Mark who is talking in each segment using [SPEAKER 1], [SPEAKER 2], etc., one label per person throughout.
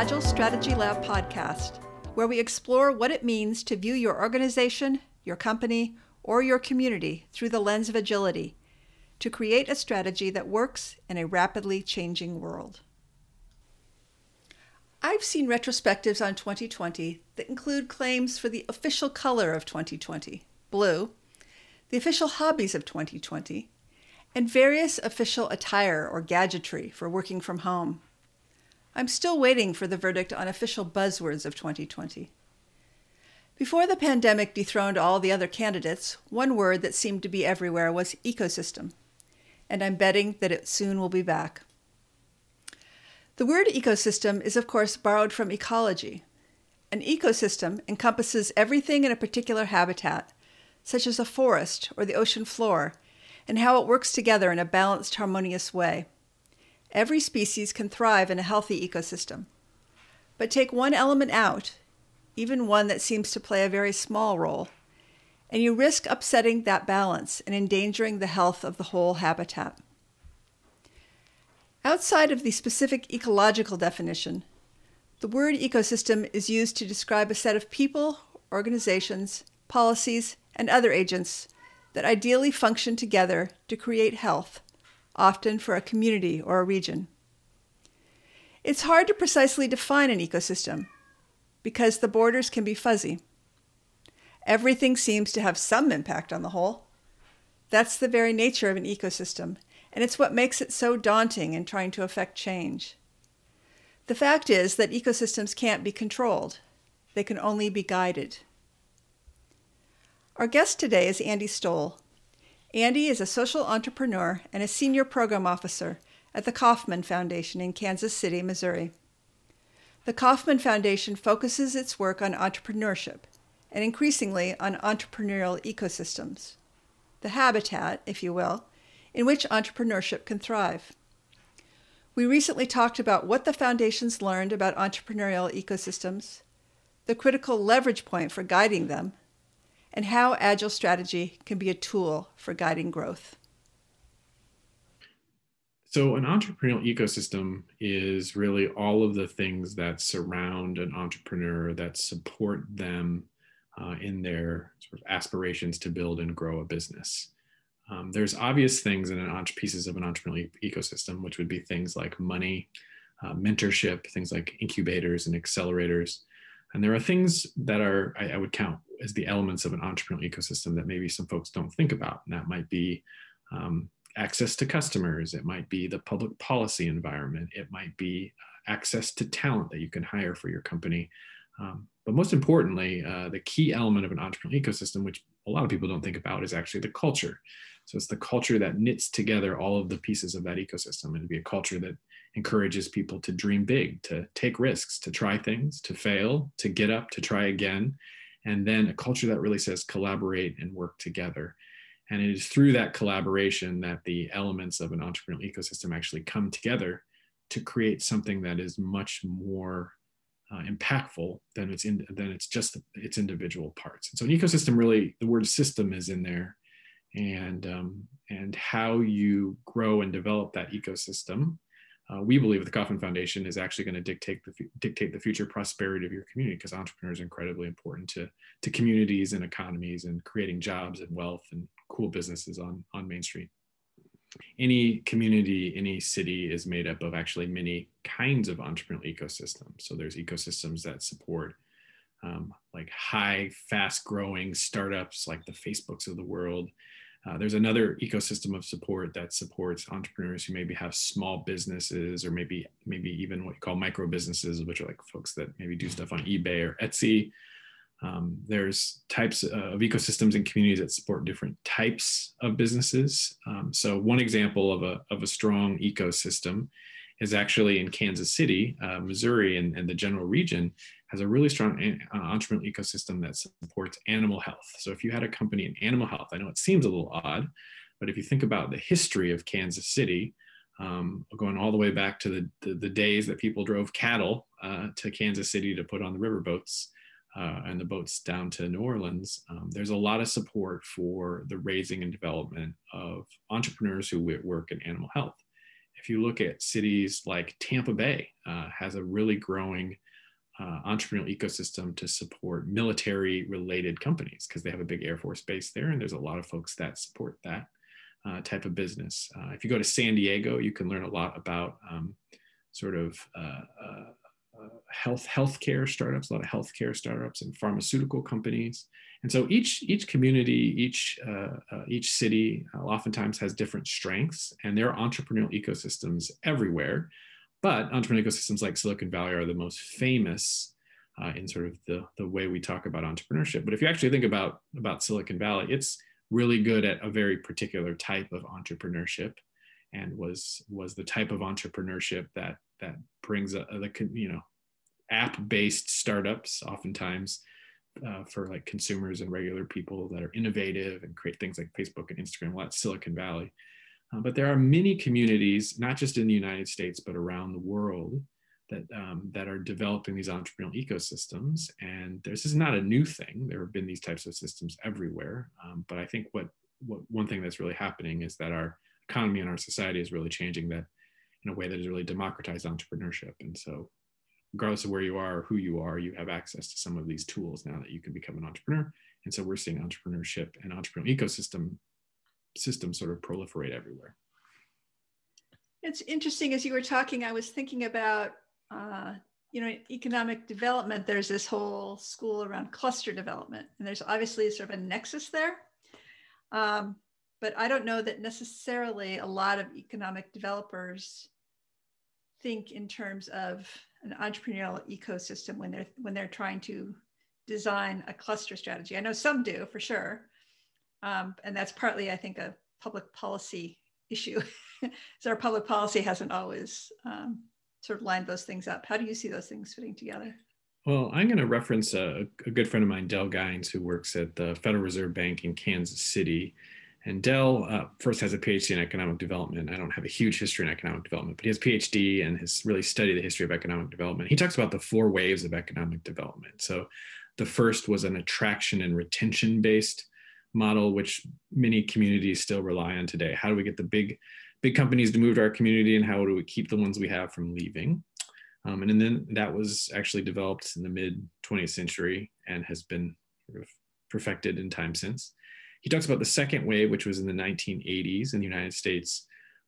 [SPEAKER 1] Agile Strategy Lab podcast, where we explore what it means to view your organization, your company, or your community through the lens of agility to create a strategy that works in a rapidly changing world. I've seen retrospectives on 2020 that include claims for the official color of 2020, blue, the official hobbies of 2020, and various official attire or gadgetry for working from home. I'm still waiting for the verdict on official buzzwords of 2020. Before the pandemic dethroned all the other candidates, one word that seemed to be everywhere was ecosystem, and I'm betting that it soon will be back. The word ecosystem is, of course, borrowed from ecology. An ecosystem encompasses everything in a particular habitat, such as a forest or the ocean floor, and how it works together in a balanced, harmonious way. Every species can thrive in a healthy ecosystem. But take one element out, even one that seems to play a very small role, and you risk upsetting that balance and endangering the health of the whole habitat. Outside of the specific ecological definition, the word ecosystem is used to describe a set of people, organizations, policies, and other agents that ideally function together to create health often for a community or a region. It's hard to precisely define an ecosystem because the borders can be fuzzy. Everything seems to have some impact on the whole. That's the very nature of an ecosystem, and it's what makes it so daunting in trying to affect change. The fact is that ecosystems can't be controlled, they can only be guided. Our guest today is Andy Stoll. Andy is a social entrepreneur and a senior program officer at the Kauffman Foundation in Kansas City, Missouri. The Kauffman Foundation focuses its work on entrepreneurship and increasingly on entrepreneurial ecosystems, the habitat, if you will, in which entrepreneurship can thrive. We recently talked about what the foundations learned about entrepreneurial ecosystems, the critical leverage point for guiding them, and how Agile strategy can be a tool for guiding growth.
[SPEAKER 2] So, an entrepreneurial ecosystem is really all of the things that surround an entrepreneur that support them uh, in their sort of aspirations to build and grow a business. Um, there's obvious things in an pieces of an entrepreneurial ecosystem, which would be things like money, uh, mentorship, things like incubators and accelerators. And there are things that are, I, I, would count as the elements of an entrepreneurial ecosystem that maybe some folks don't think about. And that might be um, access to customers, it might be the public policy environment, it might be uh, access to talent that you can hire for your company. Um, but most importantly, uh, the key element of an entrepreneurial ecosystem, which a lot of people don't think about, is actually the culture. So it's the culture that knits together all of the pieces of that ecosystem and be a culture that encourages people to dream big, to take risks, to try things, to fail, to get up, to try again. And then a culture that really says collaborate and work together. And it is through that collaboration that the elements of an entrepreneurial ecosystem actually come together to create something that is much more uh, impactful than it's in than it's just its individual parts. And so an ecosystem really, the word system is in there, and um, and how you grow and develop that ecosystem uh, we believe the Kauffman Foundation is actually going to dictate the dictate the future prosperity of your community because entrepreneurs are incredibly important to to communities and economies and creating jobs and wealth and cool businesses on on Main Street. Any community, any city is made up of actually many kinds of entrepreneurial ecosystems. So there's ecosystems that support um, like high, fast growing startups like the Facebooks of the world uh, there's another ecosystem of support that supports entrepreneurs who maybe have small businesses or maybe maybe even what you call micro businesses, which are like folks that maybe do stuff on eBay or Etsy. Um, there's types of ecosystems and communities that support different types of businesses. Um, so one example of a, of a strong ecosystem is actually in Kansas City, uh, Missouri, and, and the general region has a really strong uh, entrepreneurial ecosystem that supports animal health. So if you had a company in animal health, I know it seems a little odd, But if you think about the history of Kansas City, um, going all the way back to the, the, the days that people drove cattle uh, to Kansas City to put on the river boats uh, and the boats down to New Orleans, um, there's a lot of support for the raising and development of entrepreneurs who work in animal health. If you look at cities like Tampa Bay, uh, has a really growing uh, entrepreneurial ecosystem to support military related companies because they have a big Air Force base there, and there's a lot of folks that support that uh, type of business. Uh, if you go to San Diego, you can learn a lot about um, sort of uh, health healthcare startups, a lot of healthcare startups and pharmaceutical companies. And so each each community, each uh each city, oftentimes has different strengths, and there are entrepreneurial ecosystems everywhere. But entrepreneurial ecosystems like Silicon Valley are the most famous uh, in sort of the, the way we talk about entrepreneurship. But if you actually think about, about Silicon Valley, it's really good at a very particular type of entrepreneurship and was was the type of entrepreneurship that that brings a the you know app based startups oftentimes uh, for like consumers and regular people that are innovative and create things like Facebook and Instagram. Well, that's Silicon Valley. Uh, but there are many communities, not just in the United States, but around the world that, um, that are developing these entrepreneurial ecosystems. And this is not a new thing. There have been these types of systems everywhere. Um, but I think what, what one thing that's really happening is that our economy and our society is really changing that in a way that has really democratized entrepreneurship. And so regardless of where you are or who you are, you have access to some of these tools now that you can become an entrepreneur. And so we're seeing entrepreneurship and entrepreneurial ecosystem systems sort of proliferate everywhere.
[SPEAKER 1] It's interesting as you were talking, I was thinking about, uh, you know, economic development, there's this whole school around cluster development, and there's obviously sort of a nexus there. Um, but I don't know that necessarily a lot of economic developers think in terms of an entrepreneurial ecosystem when they're when they're trying to design a cluster strategy. I know some do for sure, um, and that's partly, I think, a public policy issue. so our public policy hasn't always um, sort of lined those things up. How do you see those things fitting together?
[SPEAKER 2] Well, I'm going to reference a, a good friend of mine, Dell Gines, who works at the Federal Reserve Bank in Kansas City. And Dell uh, first has a PhD in economic development. I don't have a huge history in economic development, but he has PhD and has really studied the history of economic development. He talks about the four waves of economic development. So the first was an attraction and retention based model, which many communities still rely on today. How do we get the big, big companies to move to our community, and how do we keep the ones we have from leaving? Um, and then that was actually developed in the mid 20th century and has been sort of perfected in time since. He talks about the second wave, which was in the 1980s in the United States,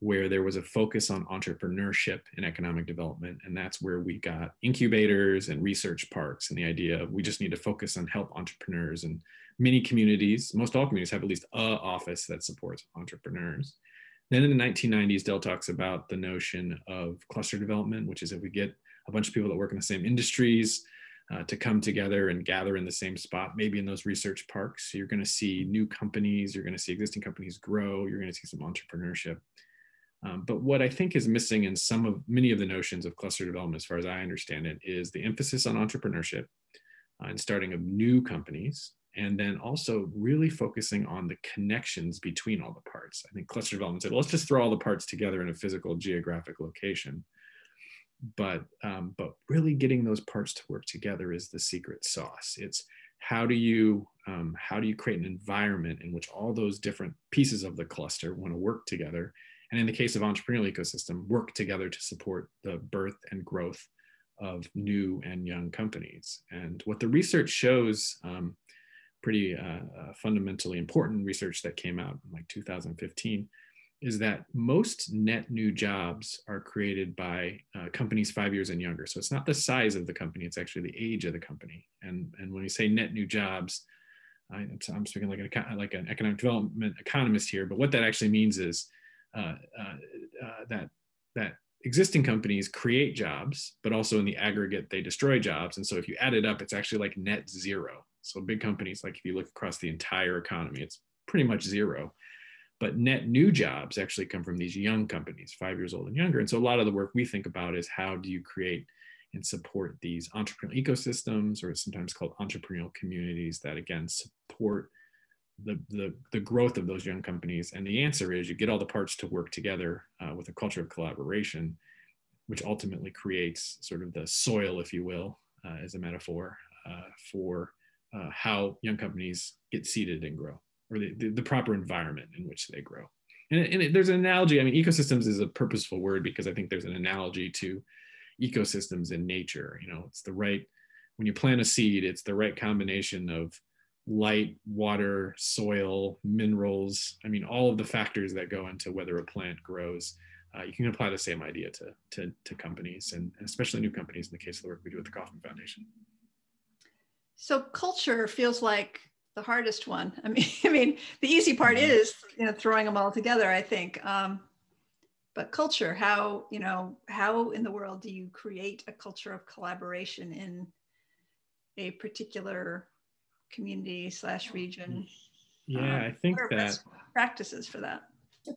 [SPEAKER 2] where there was a focus on entrepreneurship and economic development. And that's where we got incubators and research parks and the idea of we just need to focus on help entrepreneurs and many communities, most all communities have at least a office that supports entrepreneurs. Then in the 1990s, Dell talks about the notion of cluster development, which is if we get a bunch of people that work in the same industries uh, to come together and gather in the same spot, maybe in those research parks. So you're going to see new companies, you're going to see existing companies grow, you're going to see some entrepreneurship. Um, but what I think is missing in some of many of the notions of cluster development, as far as I understand it, is the emphasis on entrepreneurship uh, and starting of new companies and then also really focusing on the connections between all the parts. I think cluster development said, well, let's just throw all the parts together in a physical geographic location. But um, but really getting those parts to work together is the secret sauce. It's how do you um, how do you create an environment in which all those different pieces of the cluster want to work together, and in the case of entrepreneurial ecosystem, work together to support the birth and growth of new and young companies. And what the research shows um, pretty uh, uh, fundamentally important research that came out in like 2015 is that most net new jobs are created by uh, companies five years and younger. So it's not the size of the company; it's actually the age of the company. And and when we say net new jobs, I, am speaking like an like an economic development economist here. But what that actually means is uh, uh, uh, that that existing companies create jobs, but also in the aggregate they destroy jobs. And so if you add it up, it's actually like net zero. So big companies, like if you look across the entire economy, it's pretty much zero. But net new jobs actually come from these young companies, five years old and younger. And so a lot of the work we think about is how do you create and support these entrepreneurial ecosystems, or sometimes called entrepreneurial communities, that again support the, the, the growth of those young companies? And the answer is you get all the parts to work together uh, with a culture of collaboration, which ultimately creates sort of the soil, if you will, uh, as a metaphor uh, for uh, how young companies get seeded and grow, or the, the, the proper environment in which they grow. And, and it, there's an analogy. I mean, ecosystems is a purposeful word because I think there's an analogy to ecosystems in nature. You know, it's the right when you plant a seed, it's the right combination of light, water, soil, minerals. I mean, all of the factors that go into whether a plant grows. Uh, you can apply the same idea to, to, to companies and especially new companies in the case of the work we do at the Kauffman Foundation.
[SPEAKER 1] So culture feels like the hardest one. I mean, I mean, the easy part mm-hmm. is you know throwing them all together. I think, um, but culture, how you know how in the world do you create a culture of collaboration in a particular community slash region.
[SPEAKER 2] Yeah, um, I think that
[SPEAKER 1] practices for that.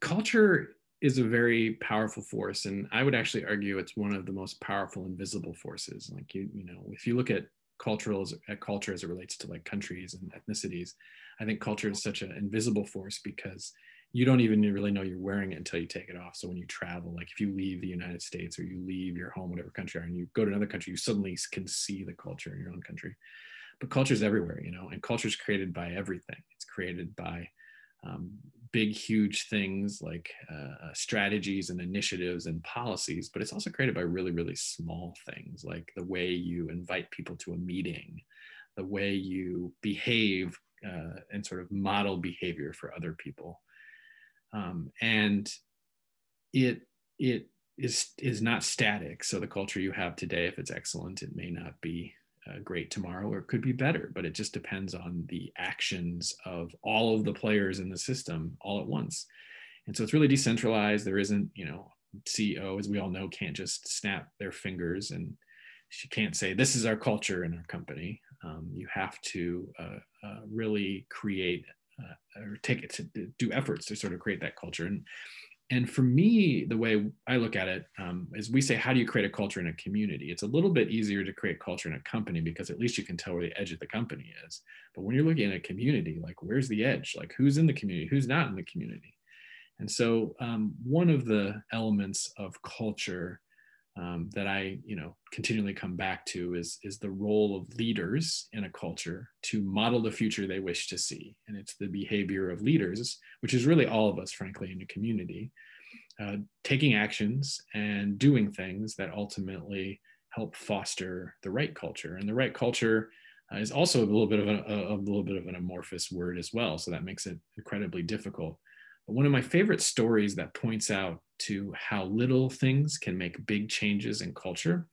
[SPEAKER 2] Culture is a very powerful force, and I would actually argue it's one of the most powerful invisible forces. Like you, you know, if you look at cultural as, at culture as it relates to like countries and ethnicities, I think culture is such an invisible force because you don't even really know you're wearing it until you take it off. So when you travel, like if you leave the United States or you leave your home, whatever country, and you go to another country, you suddenly can see the culture in your own country but culture is everywhere, you know, and culture is created by everything. It's created by um, big, huge things like uh, strategies and initiatives and policies, but it's also created by really, really small things like the way you invite people to a meeting, the way you behave uh, and sort of model behavior for other people. Um, and it, it is, is not static. So the culture you have today, if it's excellent, it may not be uh, great tomorrow or it could be better but it just depends on the actions of all of the players in the system all at once. And so it's really decentralized. There isn't you know ceo as we all know can't just snap their fingers and she can't say this is our culture in our company. Um, you have to uh, uh, really create uh, or take it to do efforts to sort of create that culture. And and for me the way i look at it um, is we say how do you create a culture in a community? It's a little bit easier to create culture in a company because at least you can tell where the edge of the company is. But when you're looking at a community like where's the edge? Like who's in the community? Who's not in the community? And so um, one of the elements of culture um, that I, you know, continually come back to is is the role of leaders in a culture to model the future they wish to see, and it's the behavior of leaders, which is really all of us, frankly, in a community, uh, taking actions and doing things that ultimately help foster the right culture, and the right culture. Uh, is also a little bit of a, a, a little bit of an amorphous word as well, so that makes it incredibly difficult. One of my favorite stories that points out to how little things can make big changes in culture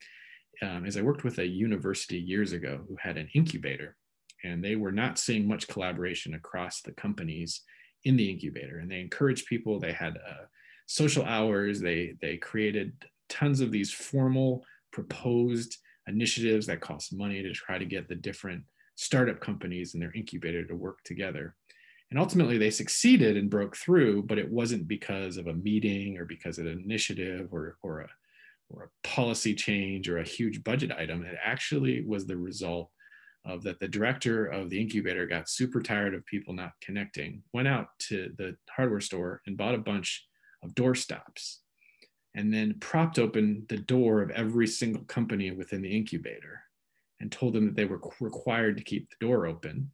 [SPEAKER 2] um, is I worked with a university years ago who had an incubator, and they were not seeing much collaboration across the companies in the incubator. And they encouraged people. They had uh, social hours. They they created tons of these formal proposed initiatives that cost money to try to get the different startup companies in their incubator to work together. And ultimately, they succeeded and broke through, but it wasn't because of a meeting or because of an initiative or, or, a, or a policy change or a huge budget item. It actually was the result of that the director of the incubator got super tired of people not connecting, went out to the hardware store and bought a bunch of door stops, and then propped open the door of every single company within the incubator and told them that they were required to keep the door open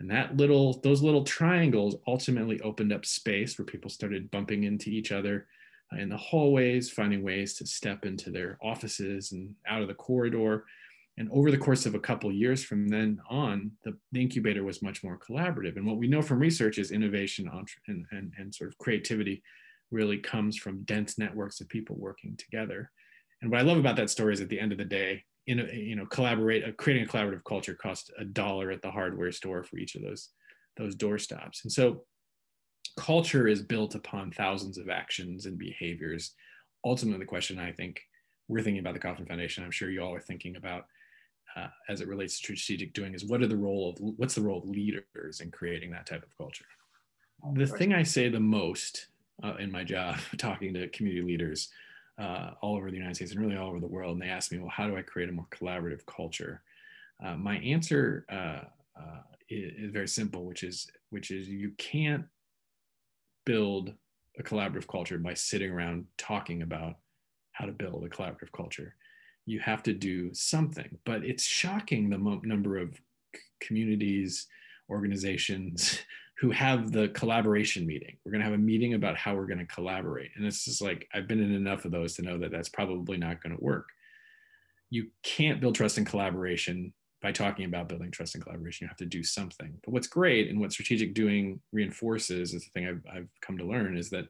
[SPEAKER 2] and that little, those little triangles ultimately opened up space where people started bumping into each other uh, in the hallways, finding ways to step into their offices and out of the corridor. And over the course of a couple of years from then on, the, the, incubator was much more collaborative. And what we know from research is innovation and, and, and sort of creativity really comes from dense networks of people working together. And what I love about that story is at the end of the day, in a, you know collaborate uh, creating a collaborative culture cost a dollar at the hardware store for each of those those door stops and so culture is built upon thousands of actions and behaviors. Ultimately the question i think we're thinking about the Kauffman Foundation i'm sure you all are thinking about uh, as it relates to strategic doing is what are the role of what's the role of leaders in creating that type of culture? The thing i say the most uh, in my job talking to community leaders uh, all over the United States and really all over the world. And they asked me, well, how do I create a more collaborative culture? Uh, my answer uh, uh is, is, very simple, which is which is you can't build a collaborative culture by sitting around talking about how to build a collaborative culture. You have to do something, but it's shocking the number of communities, organizations who have the collaboration meeting. We're going to have a meeting about how we're going to collaborate. And it's just like, I've been in enough of those to know that that's probably not going to work. You can't build trust and collaboration by talking about building trust and collaboration. You have to do something. But what's great and what strategic doing reinforces is the thing I've, I've come to learn is that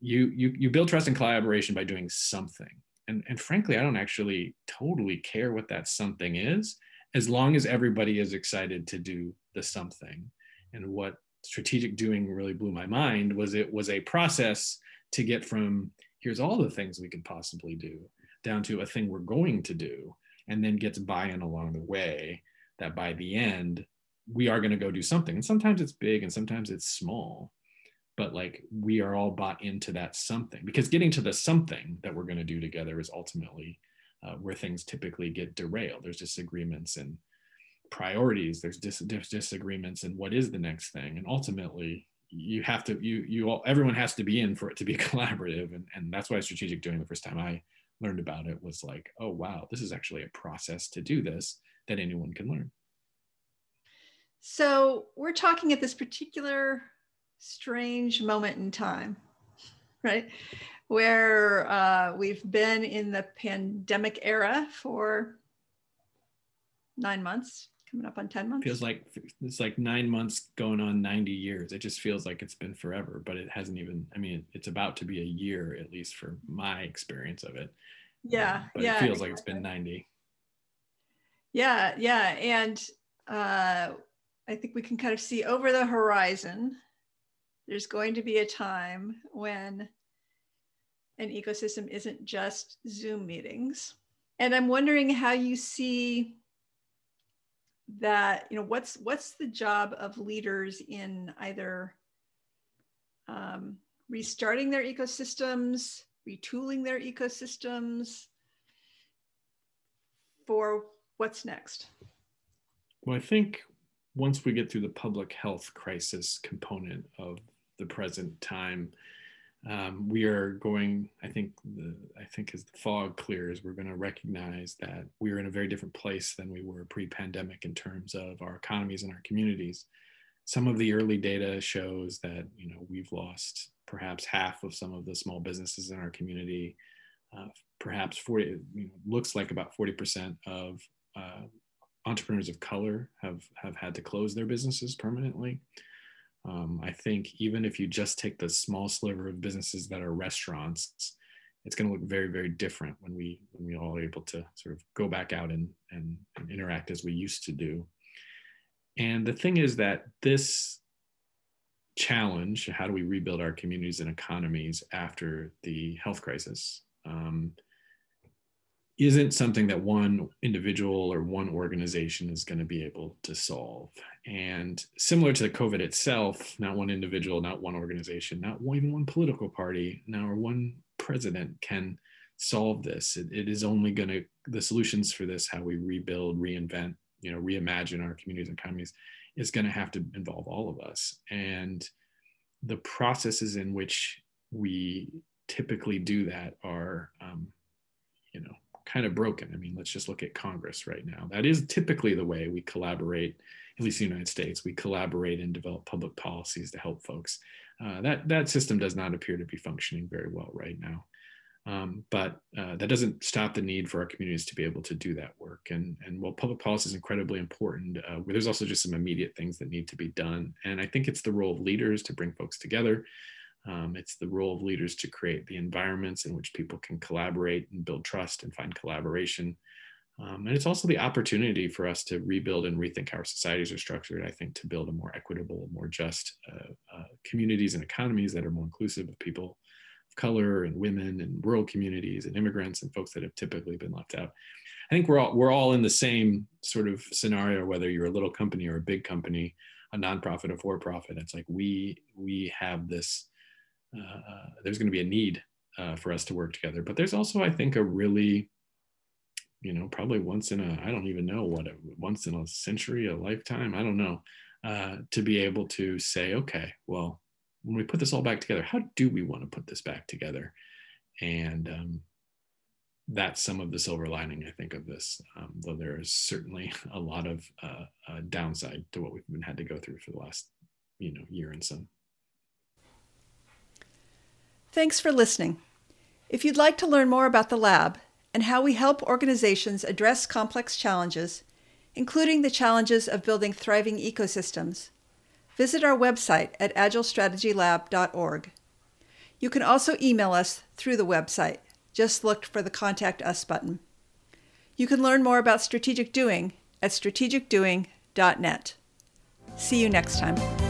[SPEAKER 2] you, you, you build trust and collaboration by doing something. And, and frankly, I don't actually totally care what that something is, as long as everybody is excited to do the something. And what strategic doing really blew my mind was it was a process to get from here's all the things we could possibly do down to a thing we're going to do and then gets buy-in along the way that by the end we are going to go do something. And sometimes it's big and sometimes it's small but like we are all bought into that something. Because getting to the something that we're going to do together is ultimately uh, where things typically get derailed. There's disagreements and priorities there's dis- dis- disagreements and what is the next thing. And ultimately you have to you you all everyone has to be in for it to be collaborative. And, and that's why strategic doing the first time i learned about it was like oh wow this is actually a process to do this that anyone can learn.
[SPEAKER 1] So we're talking at this particular strange moment in time right? Where uh, we've been in the pandemic era for nine months coming up on 10 months.
[SPEAKER 2] Feels like it's like nine months going on 90 years. It just feels like it's been forever, but it hasn't even, I mean, it's about to be a year, at least for my experience of it.
[SPEAKER 1] Yeah.
[SPEAKER 2] Um, but
[SPEAKER 1] yeah,
[SPEAKER 2] it feels exactly. like it's been 90.
[SPEAKER 1] Yeah. Yeah. And uh, I think we can kind of see over the horizon, there's going to be a time when an ecosystem isn't just Zoom meetings. And I'm wondering how you see that you know what's what's the job of leaders in either um, restarting their ecosystems retooling their ecosystems for what's next?
[SPEAKER 2] Well i think once we get through the public health crisis component of the present time um, we are going i think the i think as the fog clears we're going to recognize that we're in a very different place than we were pre-pandemic in terms of our economies and our communities. Some of the early data shows that you know we've lost perhaps half of some of the small businesses in our community. Uh, perhaps 40 you know, looks like about 40% of uh, entrepreneurs of color have have had to close their businesses permanently um, I think even if you just take the small sliver of businesses that are restaurants, it's going to look very, very different when we when we all are able to sort of go back out and, and, and interact as we used to do. And the thing is that this challenge, how do we rebuild our communities and economies after the health crisis, um, isn't something that one individual or one organization is going to be able to solve. And similar to the COVID itself, not one individual, not one organization, not one, even one political party, now or one president can solve this. It, it is only going to the solutions for this, how we rebuild, reinvent, you know, reimagine our communities and economies, is going to have to involve all of us. And the processes in which we typically do that are, um, you know, kind of broken. I mean, let's just look at Congress right now. That is typically the way we collaborate, at least in the United States. We collaborate and develop public policies to help folks. Uh, that that system does not appear to be functioning very well right now. Um, but uh, that doesn't stop the need for our communities to be able to do that work. And, and while public policy is incredibly important, uh, there's also just some immediate things that need to be done. And I think it's the role of leaders to bring folks together um, it's the role of leaders to create the environments in which people can collaborate and build trust and find collaboration. Um, and it's also the opportunity for us to rebuild and rethink how our societies are structured, I think, to build a more equitable, more just uh, uh, communities and economies that are more inclusive of people of color and women and rural communities and immigrants and folks that have typically been left out. I think we're all, we're all in the same sort of scenario, whether you're a little company or a big company, a nonprofit or for profit. It's like we, we have this uh, there's going to be a need uh, for us to work together. But there's also, I think, a really, you know, probably once in a, I don't even know what, a, once in a century, a lifetime, I don't know, uh, to be able to say, okay, well, when we put this all back together, how do we want to put this back together? And um, that's some of the silver lining, I think, of this. Um, though there is certainly a lot of uh, uh, downside to what we've been had to go through for the last, you know, year and some.
[SPEAKER 1] Thanks for listening. If you'd like to learn more about the lab and how we help organizations address complex challenges, including the challenges of building thriving ecosystems, visit our website at agilestrategylab.org. You can also email us through the website. Just look for the Contact Us button. You can learn more about strategic doing at strategicdoing.net. See you next time.